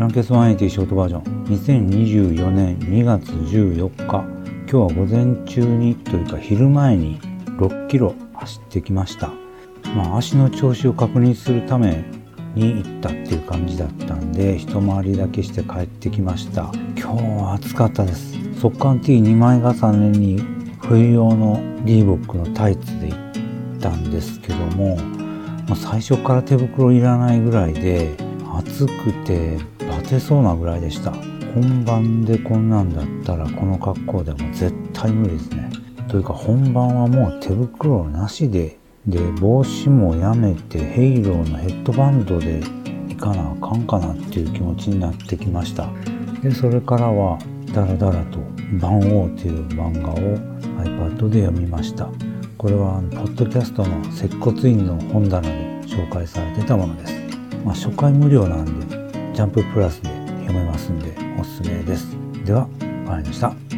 ランケス180ショートバージョン。2024年2月14日。今日は午前中にというか昼前に6キロ走ってきました。まあ足の調子を確認するために行ったっていう感じだったんで一回りだけして帰ってきました。今日は暑かったです。速乾 T2 枚重ねに冬用のリーボックのタイツで行ったんですけどもま最初から手袋いらないぐらいで暑くてバテそうなぐらいでした。本番でこんなんだったらこの格好でも絶対無理ですね。というか本番はもう手袋なしでで帽子もやめてヘイローのヘッドバンドでいかなあかんかなっていう気持ちになってきました。でそれからはダラダラと「番王」という漫画を iPad で読みました。これはポッドキャストの接骨院の本棚で紹介されてたものです、まあ、初回無料なんでジャンププラスで思いますんでおすすめです。では終わりました。